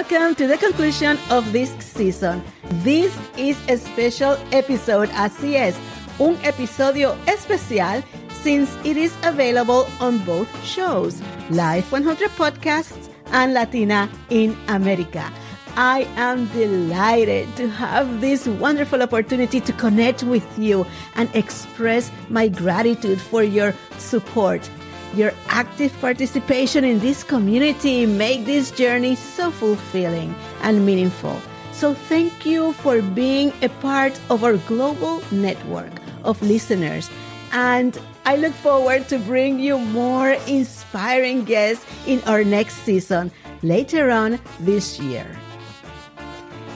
Welcome to the conclusion of this season. This is a special episode, así es, un episodio especial since it is available on both shows, Life 100 Podcasts and Latina in America. I am delighted to have this wonderful opportunity to connect with you and express my gratitude for your support. Your active participation in this community make this journey so fulfilling and meaningful. So thank you for being a part of our global network of listeners and I look forward to bring you more inspiring guests in our next season later on this year.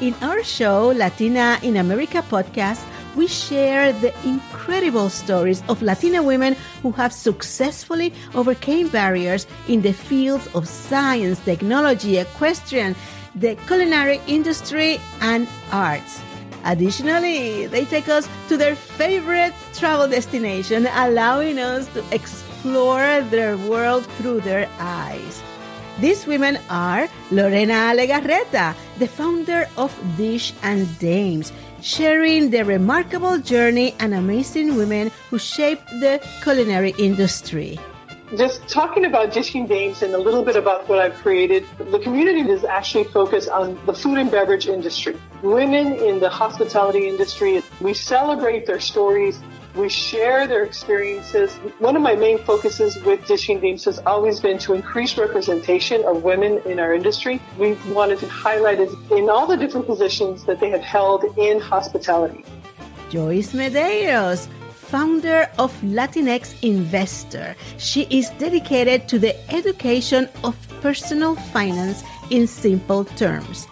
In our show, Latina in America podcast, we share the incredible stories of Latina women who have successfully overcome barriers in the fields of science, technology, equestrian, the culinary industry, and arts. Additionally, they take us to their favorite travel destination, allowing us to explore their world through their eyes. These women are Lorena Legarreta, the founder of Dish and Dames, sharing the remarkable journey and amazing women who shaped the culinary industry. Just talking about Dishing Dames and a little bit about what I've created, the community is actually focused on the food and beverage industry. Women in the hospitality industry, we celebrate their stories, we share their experiences. One of my main focuses with Dishing Dames has always been to increase representation of women in our industry. We've wanted to highlight it in all the different positions that they have held in hospitality. Joyce Medeiros, founder of Latinx Investor. She is dedicated to the education of personal finance in simple terms.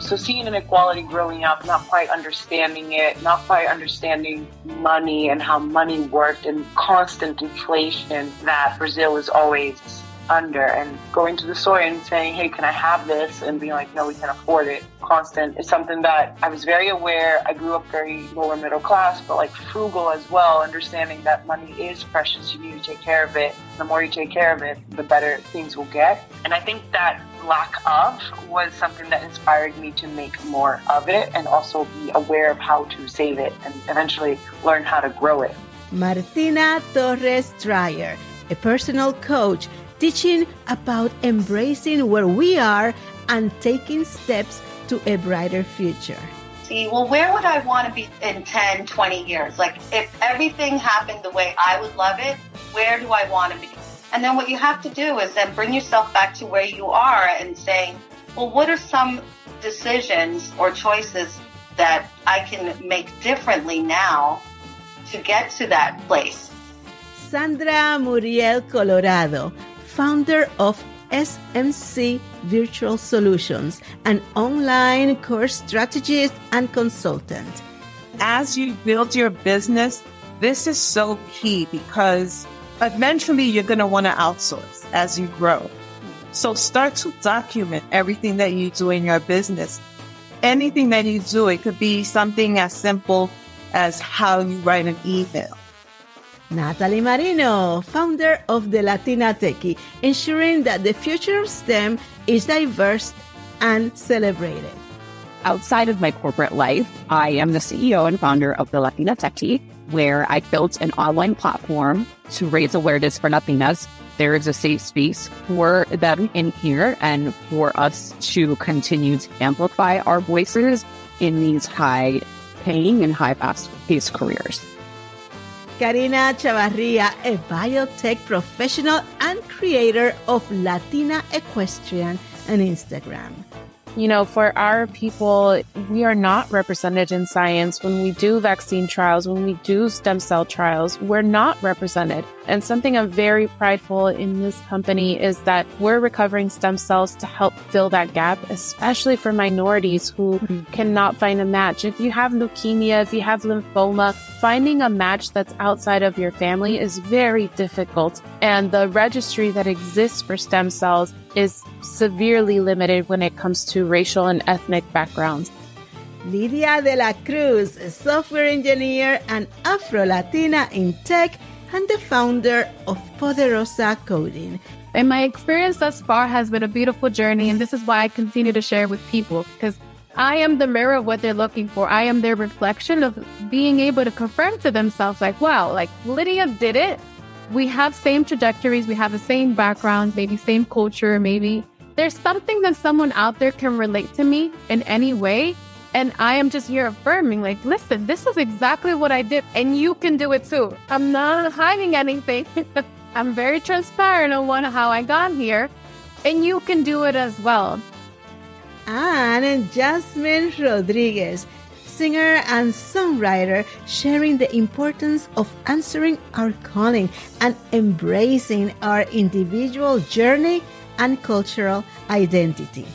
So seeing inequality growing up, not quite understanding it, not quite understanding money and how money worked and constant inflation that Brazil is always under and going to the store and saying, Hey, can I have this? And being like, no, we can't afford it. Constant is something that I was very aware. I grew up very lower middle class, but like frugal as well, understanding that money is precious. You need to take care of it. The more you take care of it, the better things will get. And I think that lack of was something that inspired me to make more of it and also be aware of how to save it and eventually learn how to grow it. Martina Torres Dreyer, a personal coach teaching about embracing where we are and taking steps to a brighter future. See, well, where would I want to be in 10, 20 years? Like, if everything happened the way I would love it, where do I want to be? And then what you have to do is then bring yourself back to where you are and saying, well, what are some decisions or choices that I can make differently now to get to that place? Sandra Muriel Colorado, founder of SMC Virtual Solutions, an online course strategist and consultant. As you build your business, this is so key because eventually you're going to want to outsource as you grow. So start to document everything that you do in your business. Anything that you do, it could be something as simple as how you write an email. Natalie Marino, founder of the Latina Techie, ensuring that the future of STEM is diverse and celebrated. Outside of my corporate life, I am the CEO and founder of the Latina Techie, where I built an online platform to raise awareness for nothingness. There is a safe space for them in here and for us to continue to amplify our voices in these high paying and high fast paced careers. Karina Chavarria, a biotech professional and creator of Latina Equestrian on Instagram. You know, for our people, we are not represented in science. When we do vaccine trials, when we do stem cell trials, we're not represented. And something I'm very prideful in this company is that we're recovering stem cells to help fill that gap, especially for minorities who hmm. cannot find a match. If you have leukemia, if you have lymphoma, finding a match that's outside of your family is very difficult. And the registry that exists for stem cells is severely limited when it comes to racial and ethnic backgrounds. Lidia de la Cruz, a software engineer and Afro Latina in tech, and the founder of Poderosa Coding, And my experience thus far has been a beautiful journey. And this is why I continue to share with people because I am the mirror of what they're looking for. I am their reflection of being able to confirm to themselves, like, wow, like Lidia did it. We have same trajectories, we have the same background, maybe same culture, maybe there's something that someone out there can relate to me in any way. And I am just here affirming, like, listen, this is exactly what I did, and you can do it too. I'm not hiding anything. I'm very transparent on how I got here, and you can do it as well. And Jasmine Rodriguez, singer and songwriter, sharing the importance of answering our calling and embracing our individual journey and cultural identity.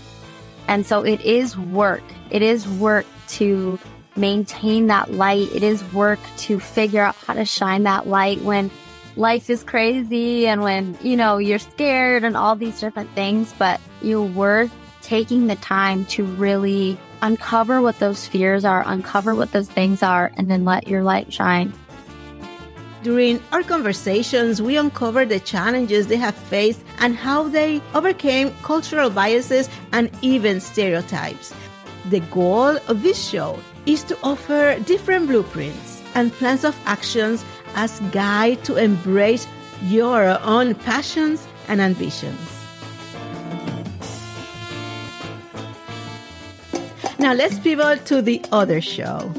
And so it is work. It is work to maintain that light. It is work to figure out how to shine that light when life is crazy and when, you know, you're scared and all these different things, but you're worth taking the time to really uncover what those fears are, uncover what those things are, and then let your light shine. During our conversations, we uncovered the challenges they have faced and how they overcame cultural biases and even stereotypes. The goal of this show is to offer different blueprints and plans of actions as guide to embrace your own passions and ambitions. Now let's pivot to the other show.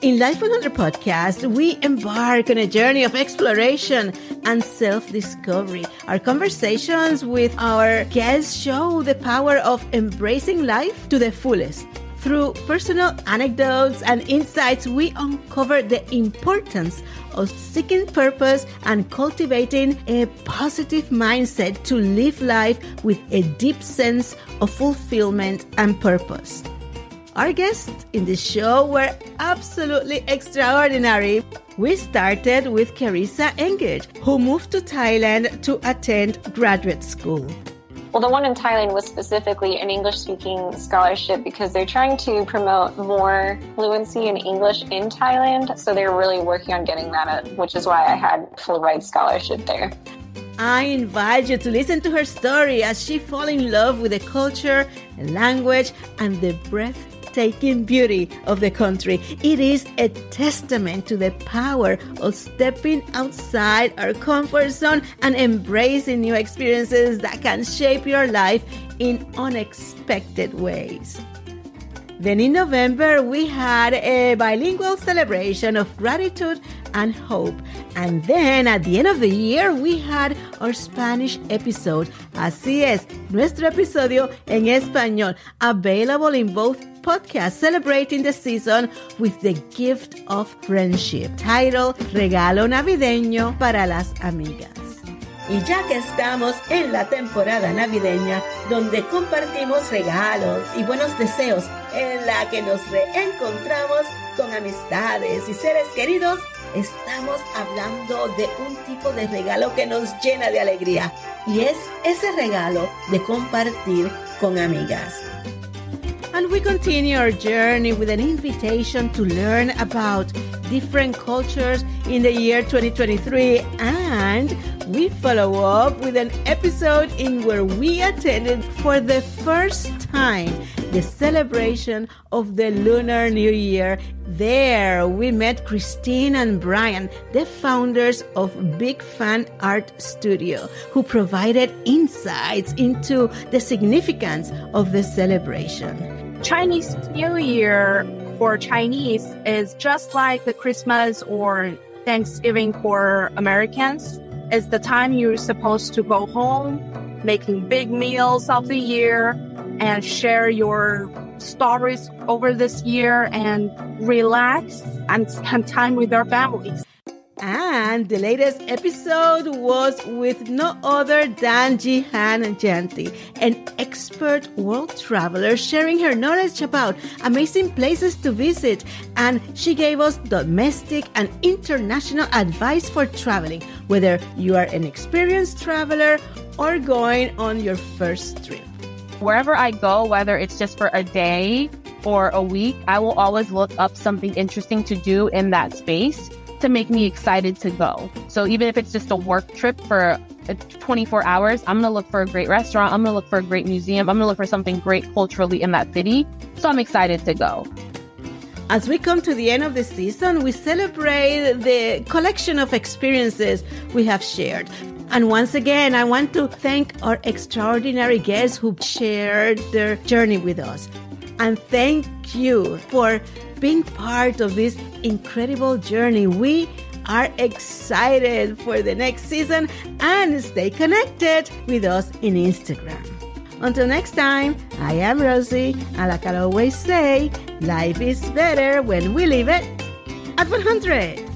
In Life 100 podcast, we embark on a journey of exploration and self discovery. Our conversations with our guests show the power of embracing life to the fullest. Through personal anecdotes and insights, we uncover the importance of seeking purpose and cultivating a positive mindset to live life with a deep sense of fulfillment and purpose. Our guests in the show were absolutely extraordinary. We started with Charissa Enget, who moved to Thailand to attend graduate school. Well, the one in Thailand was specifically an English speaking scholarship because they're trying to promote more fluency in English in Thailand. So they're really working on getting that, up, which is why I had full ride scholarship there. I invite you to listen to her story as she fell in love with the culture, language, and the breath breathtaking beauty of the country. It is a testament to the power of stepping outside our comfort zone and embracing new experiences that can shape your life in unexpected ways. Then in November, we had a bilingual celebration of gratitude and hope. And then at the end of the year, we had our Spanish episode. Así es, nuestro episodio en español, available in both podcasts, celebrating the season with the gift of friendship, Title Regalo Navideño para las Amigas. Y ya que estamos en la temporada navideña, donde compartimos regalos y buenos deseos, en la que nos reencontramos con amistades y seres queridos, estamos hablando de un tipo de regalo que nos llena de alegría. Y es ese regalo de compartir con amigas. And we continue our journey with an invitation to learn about different cultures in the year 2023. And we follow up with an episode in where we attended for the first time the celebration of the Lunar New Year. There, we met Christine and Brian, the founders of Big Fan Art Studio, who provided insights into the significance of the celebration. Chinese New Year for Chinese is just like the Christmas or Thanksgiving for Americans. It's the time you're supposed to go home, making big meals of the year, and share your stories over this year and relax and spend time with our families. And the latest episode was with no other than Jihane Jeanty, an expert world traveler sharing her knowledge about amazing places to visit. And she gave us domestic and international advice for traveling, whether you are an experienced traveler or going on your first trip. Wherever I go, whether it's just for a day or a week, I will always look up something interesting to do in that space to make me excited to go. So even if it's just a work trip for uh, 24 hours, I'm to look for a great restaurant. I'm to look for a great museum. I'm to look for something great culturally in that city. So I'm excited to go. As we come to the end of the season, we celebrate the collection of experiences we have shared. And once again, I want to thank our extraordinary guests who shared their journey with us. And thank you for being part of this incredible journey. We are excited for the next season and stay connected with us in Instagram. Until next time, I am Rosie, and like I always say, life is better when we live it at 100.